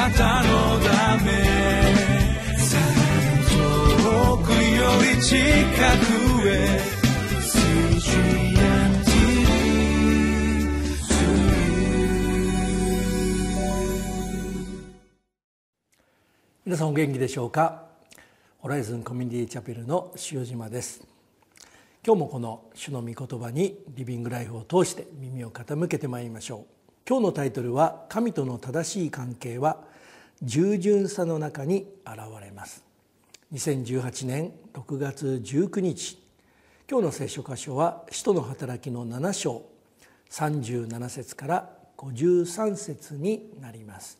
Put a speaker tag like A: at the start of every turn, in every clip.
A: なたのため遠くより近くへ
B: 皆さんお元気でしょうか？ホライズンコミュニティチャペルの塩島です。今日もこの主の御言葉にリビングライフを通して耳を傾けてまいりましょう。今日のタイトルは神との正しい関係は従順さの中に現れます。2018年6月19日今日の聖書箇所は使徒の働きの7章37節から53節になります。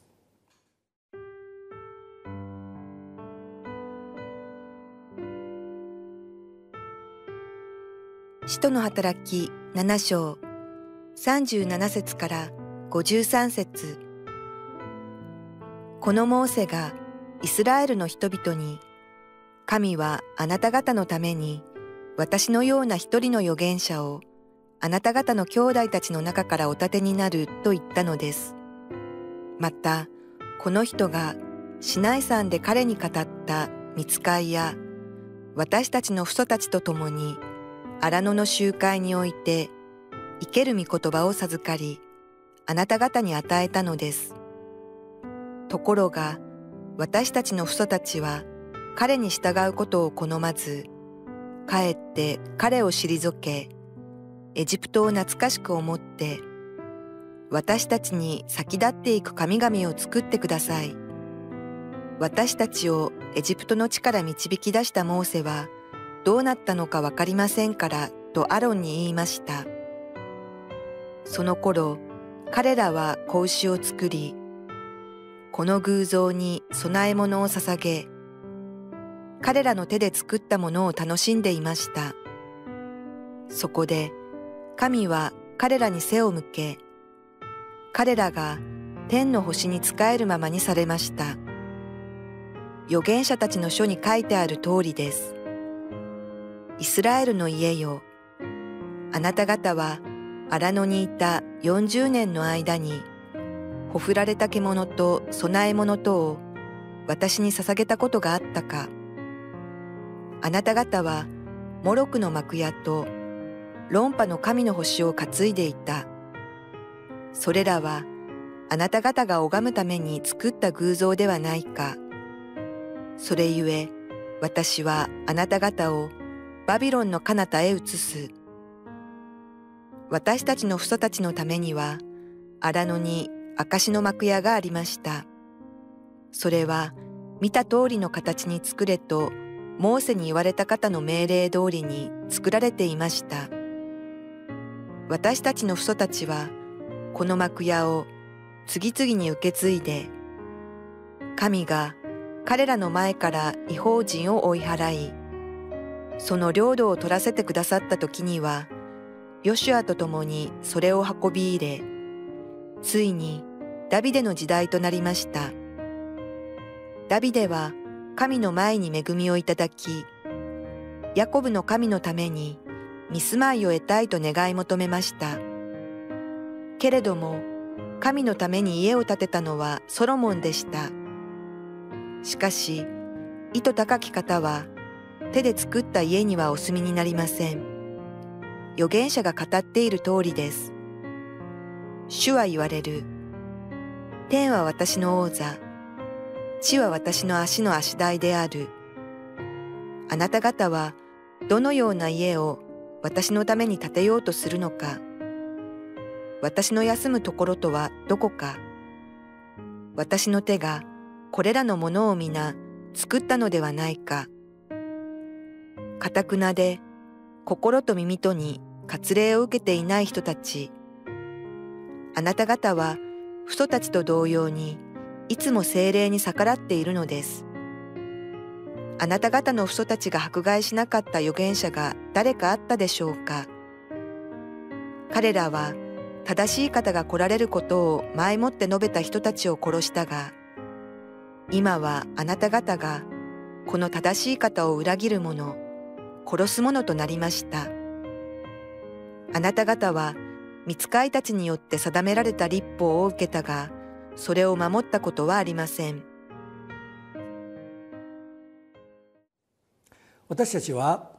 C: 使徒の働き7章37節から53節。このモーセがイスラエルの人々に神はあなた方のために私のような一人の預言者をあなた方の兄弟たちの中からお立てになると言ったのです。また、この人がシナイ山で彼に語った見つかいや私たちの父祖たちと共に荒野の集会において生ける御言葉を授かりあなた方に与えたのです。ところが私たちの父祖たちは彼に従うことを好まず帰って彼を退けエジプトを懐かしく思って私たちに先立っていく神々を作ってください。私たちをエジプトの地から導き出したモーセはどうなったのかわかりませんからとアロンに言いました。その頃、彼らは子牛を作り、この偶像に供え物を捧げ、彼らの手で作ったものを楽しんでいました。そこで、神は彼らに背を向け、彼らが天の星に仕えるままにされました。預言者たちの書に書いてある通りです。イスラエルの家よ。あなた方は荒野にいた40年の間に、ほふられた獣と供え物とを私に捧げたことがあったか。あなた方はモロクの幕屋と論破の神の星を担いでいた。それらはあなた方が拝むために作った偶像ではないか。それゆえ私はあなた方をバビロンの彼方へ移す。私たちの父祖たちのためには、荒野に証の幕屋がありました。それは見た通りの形に作れとモーセに言われた方の命令通りに作られていました。私たちの父祖たちはこの幕屋を次々に受け継いで、神が彼らの前から違法人を追い払い、その領土を取らせてくださった時には、ヨシュアと共にそれを運び入れ、ついにダビデの時代となりました。ダビデは神の前に恵みをいただき、ヤコブの神のために見住まいを得たいと願い求めました。けれども、神のために家を建てたのはソロモンでした。しかし、意図高き方は手で作った家にはお住みになりません。預言者が語っている通りです。主は言われる。天は私の王座。地は私の足の足台である。あなた方はどのような家を私のために建てようとするのか。私の休むところとはどこか。私の手がこれらのものを皆作ったのではないか。かたくなで心と耳とに割礼を受けていない人たち。あなた方は父祖たちと同様にいつも精霊に逆らっているのです。あなた方の父祖たちが迫害しなかった預言者が誰かあったでしょうか？彼らは正しい方が来られることを前もって述べた人たちを殺したが、今はあなた方がこの正しい方を裏切る者、殺すものとなりました。あなた方は、見つかいたちによって定められた立法を受けたが、それを守ったことはありません。
B: 私たちは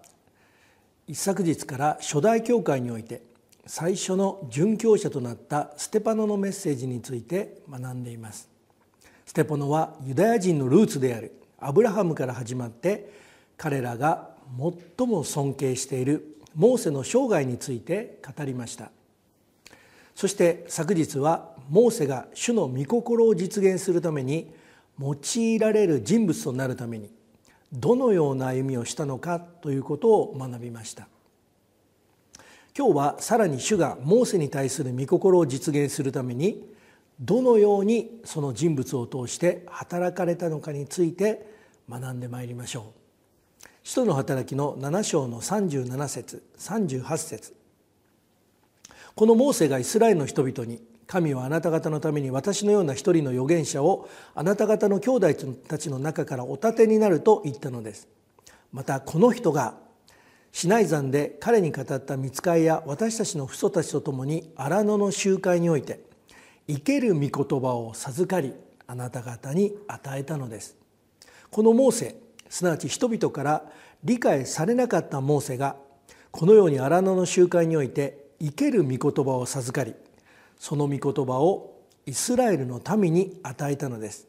B: 一昨日から初代教会において最初の殉教者となったステパノのメッセージについて学んでいます。ステパノはユダヤ人のルーツであるアブラハムから始まって彼らが最も尊敬しているモーセの生涯について語りました。そして昨日はモーセが主の御心を実現するために用いられる人物となるためにどのような歩みをしたのかということを学びました。今日はさらに主がモーセに対する御心を実現するためにどのようにその人物を通して働かれたのかについて学んでまいりましょう。使徒の働きの7章の37節38節。このモーセがイスラエルの人々に神はあなた方のために私のような一人の預言者をあなた方の兄弟たちの中からお立てになると言ったのです。またこの人がシナイ山で彼に語った見つかいや私たちの父祖たちと共に荒野の集会において生ける御言葉を授かりあなた方に与えたのです。このモーセすなわち人々から理解されなかったモーセがこのように荒野の集会において生ける御言葉を授かりその御言葉をイスラエルの民に与えたのです。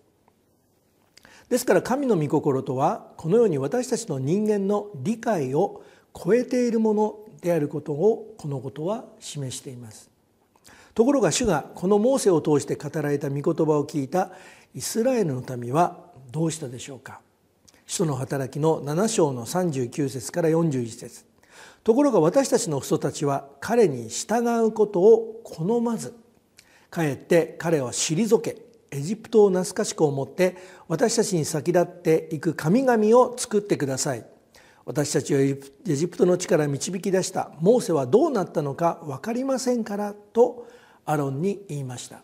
B: ですから神の御心とはこのように私たちの人間の理解を超えているものであることをこのことは示しています。ところが主がこのモーセを通して語られた御言葉を聞いたイスラエルの民はどうしたでしょうか。使徒の働きの7章の39節から41節。ところが私たちの父祖たちは彼に従うことを好まずかえって彼は退けエジプトを懐かしく思って私たちに先立っていく神々を作ってください。私たちをエジプトの地から導き出したモーセはどうなったのか分かりませんからとアロンに言いました。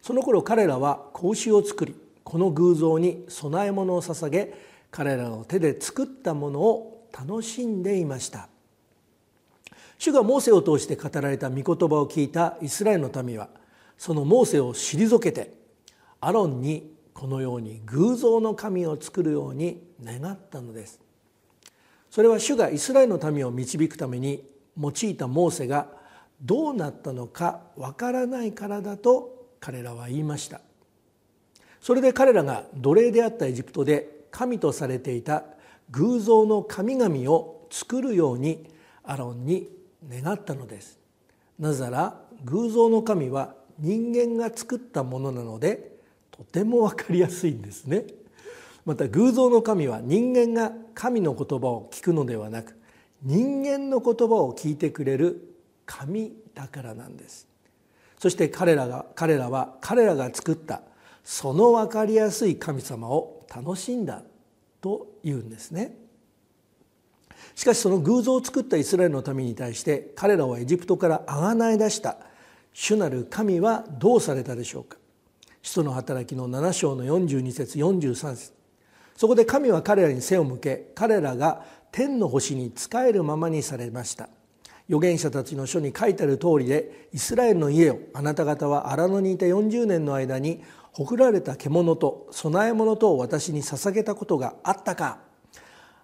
B: その頃彼らは格子を作りこの偶像に供え物を捧げ彼らの手で作ったものを楽しんでいました。主がモーセを通して語られた御言葉を聞いたイスラエルの民はそのモーセを退けてアロンにこのように偶像の神を作るように願ったのです。それは主がイスラエルの民を導くために用いたモーセがどうなったのかわからないからだと彼らは言いました。それで彼らが奴隷であったエジプトで神とされていた偶像の神々を作るようにアロンに願ったのです。なぜなら偶像の神は人間が作ったものなのでとても分かりやすいんですね。また偶像の神は人間が神の言葉を聞くのではなく人間の言葉を聞いてくれる神だからなんです。そして彼らが彼らは彼らが作ったその分かりやすい神様を楽しんだというんですね。しかしその偶像を作ったイスラエルの民に対して彼らをエジプトからあがない出した。主なる神はどうされたでしょうか？使徒の働きの7章の42節43節。そこで神は彼らに背を向け彼らが天の星に仕えるままにされました。預言者たちの書に書いてある通りでイスラエルの家をあなた方は荒野にいた40年の間にほくられた獣と供え物とを私に捧げたことがあったか。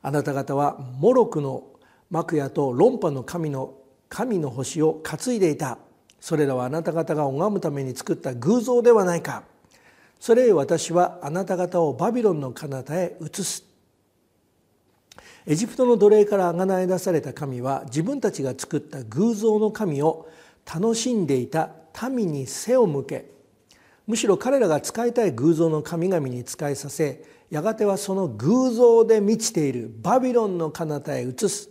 B: あなた方はモロクの幕屋と論破の神の神の星を担いでいた。それらはあなた方が拝むために作った偶像ではないか。それゆ私はあなた方をバビロンの彼方へ移す。エジプトの奴隷からあがない出された神は自分たちが作った偶像の神を楽しんでいた。民に背を向けむしろ彼らが使いたい偶像の神々に仕えさせやがてはその偶像で満ちているバビロンの彼方へ移す。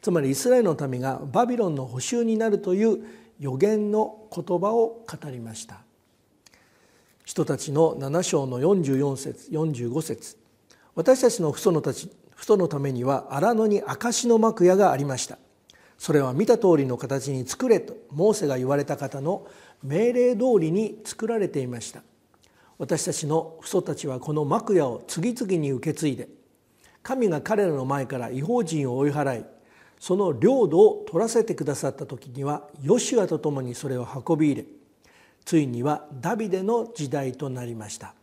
B: つまりイスラエルの民がバビロンの補修になるという予言の言葉を語りました。人たちの7章の44節45節。私たちの父祖のたち父祖のためには荒野に証の幕屋がありました。それは見た通りの形に作れとモーセが言われた方の命令通りに作られていました。私たちの父祖たちはこの幕屋を次々に受け継いで神が彼らの前から違法人を追い払いその領土を取らせてくださった時にはヨシュアと共にそれを運び入れついにはダビデの時代となりました。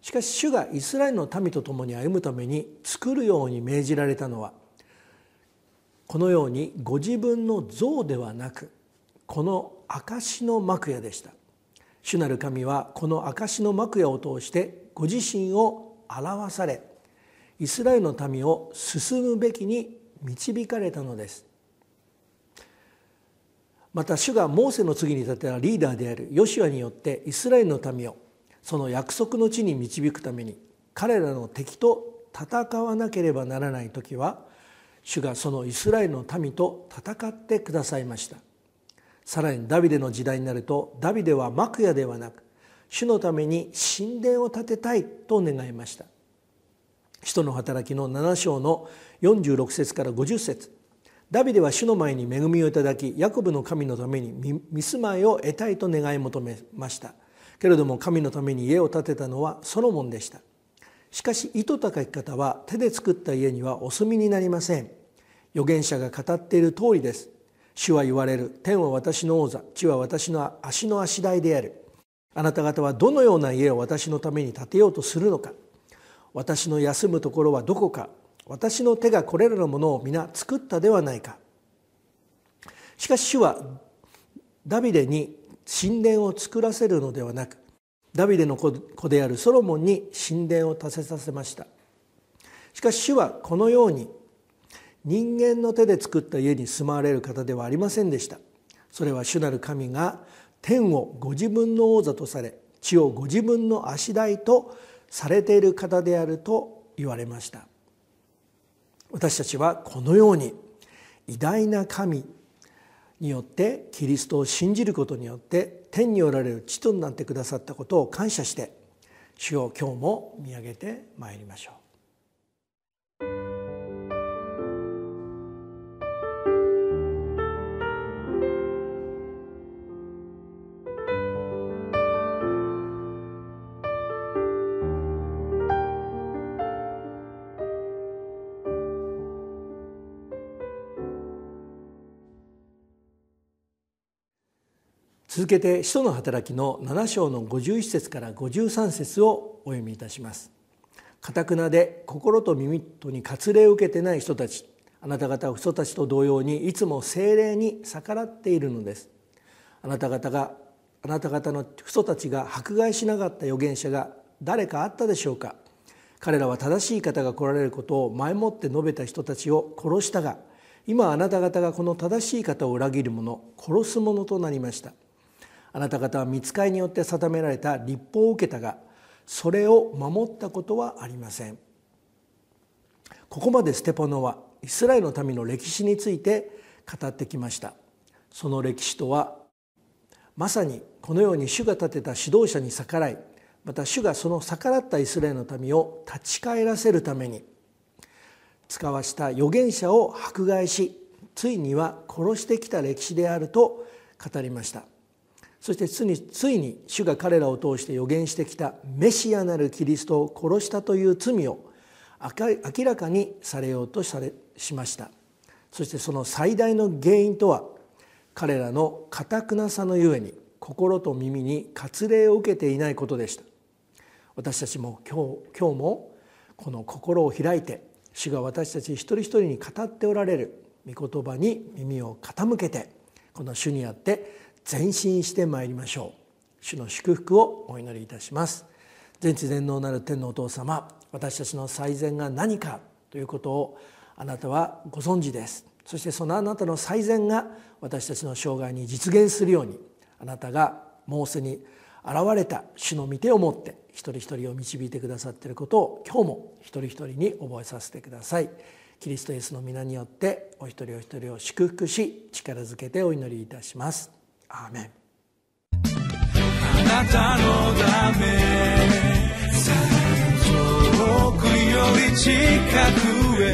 B: しかし主がイスラエルの民と共に歩むために作るように命じられたのはこのようにご自分の像ではなくこの証の幕屋でした。主なる神はこの証の幕屋を通してご自身を表されイスラエルの民を進むべきに導かれたのです。また主がモーセの次に立てたリーダーであるヨシュアによってイスラエルの民をその約束の地に導くために彼らの敵と戦わなければならない時は主がそのイスラエルの民と戦ってくださいました。さらにダビデの時代になるとダビデは幕屋ではなく主のために神殿を建てたいと願いました。使徒の働きの7章の46節から50節。ダビデは主の前に恵みをいただきヤコブの神のために見住まいを得たいと願い求めました。けれども神のために家を建てたのはソロモンでした。しかし意図高き方は手で作った家にはお住みになりません。預言者が語っている通りです。主は言われる。天は私の王座。地は私の足の足台である。あなた方はどのような家を私のために建てようとするのか。私の休むところはどこか。私の手がこれらのものを皆作ったではないか。しかし主はダビデに神殿を作らせるのではなくダビデの子であるソロモンに神殿を建てさせました。しかし主はこのように人間の手で作った家に住まわれる方ではありませんでした。それは主なる神が天をご自分の王座とされ地をご自分の足台とされている方であると言われました。私たちはこのように偉大な神によってキリストを信じることによって天におられる地となってくださったことを感謝して主を今日も見上げてまいりましょう。続けて使徒の働きの7章の51節から53節をお読みいたします。かたくなで心と耳とに割礼を受けてない人たちあなた方は人たちと同様にいつも精霊に逆らっているのです。あなた方があなた方の人たちが迫害しなかった預言者が誰かあったでしょうか。彼らは正しい方が来られることを前もって述べた人たちを殺したが今あなた方がこの正しい方を裏切る者殺す者となりました。あなた方は見つかりによって定められた立法を受けたがそれを守ったことはありません。ここまでステパノはイスラエルの民の歴史について語ってきました。その歴史とはまさにこのように主が立てた指導者に逆らいまた主がその逆らったイスラエルの民を立ち返らせるために使わした預言者を迫害しついには殺してきた歴史であると語りました。そしてついについに主が彼らを通して予言してきたメシアなるキリストを殺したという罪を明らかにされようとされしました。そしてその最大の原因とは彼らの堅くなさのゆえに心と耳に割礼を受けていないことでした。私たちも今日今日もこの心を開いて主が私たち一人一人に語っておられる御言葉に耳を傾けてこの主にあって前進してまいりましょう。主の祝福をお祈りいたします。全知全能なる天のお父様私たちの最善が何かということをあなたはご存知です。そしてそのあなたの最善が私たちの生涯に実現するようにあなたがモーセに現れた主の御手を持って一人一人を導いてくださっていることを今日も一人一人に覚えさせてください。キリストイエスの皆によってお一人お一人を祝福し力づけてお祈りいたします。アーメン
A: あなたのため遠くより近くへ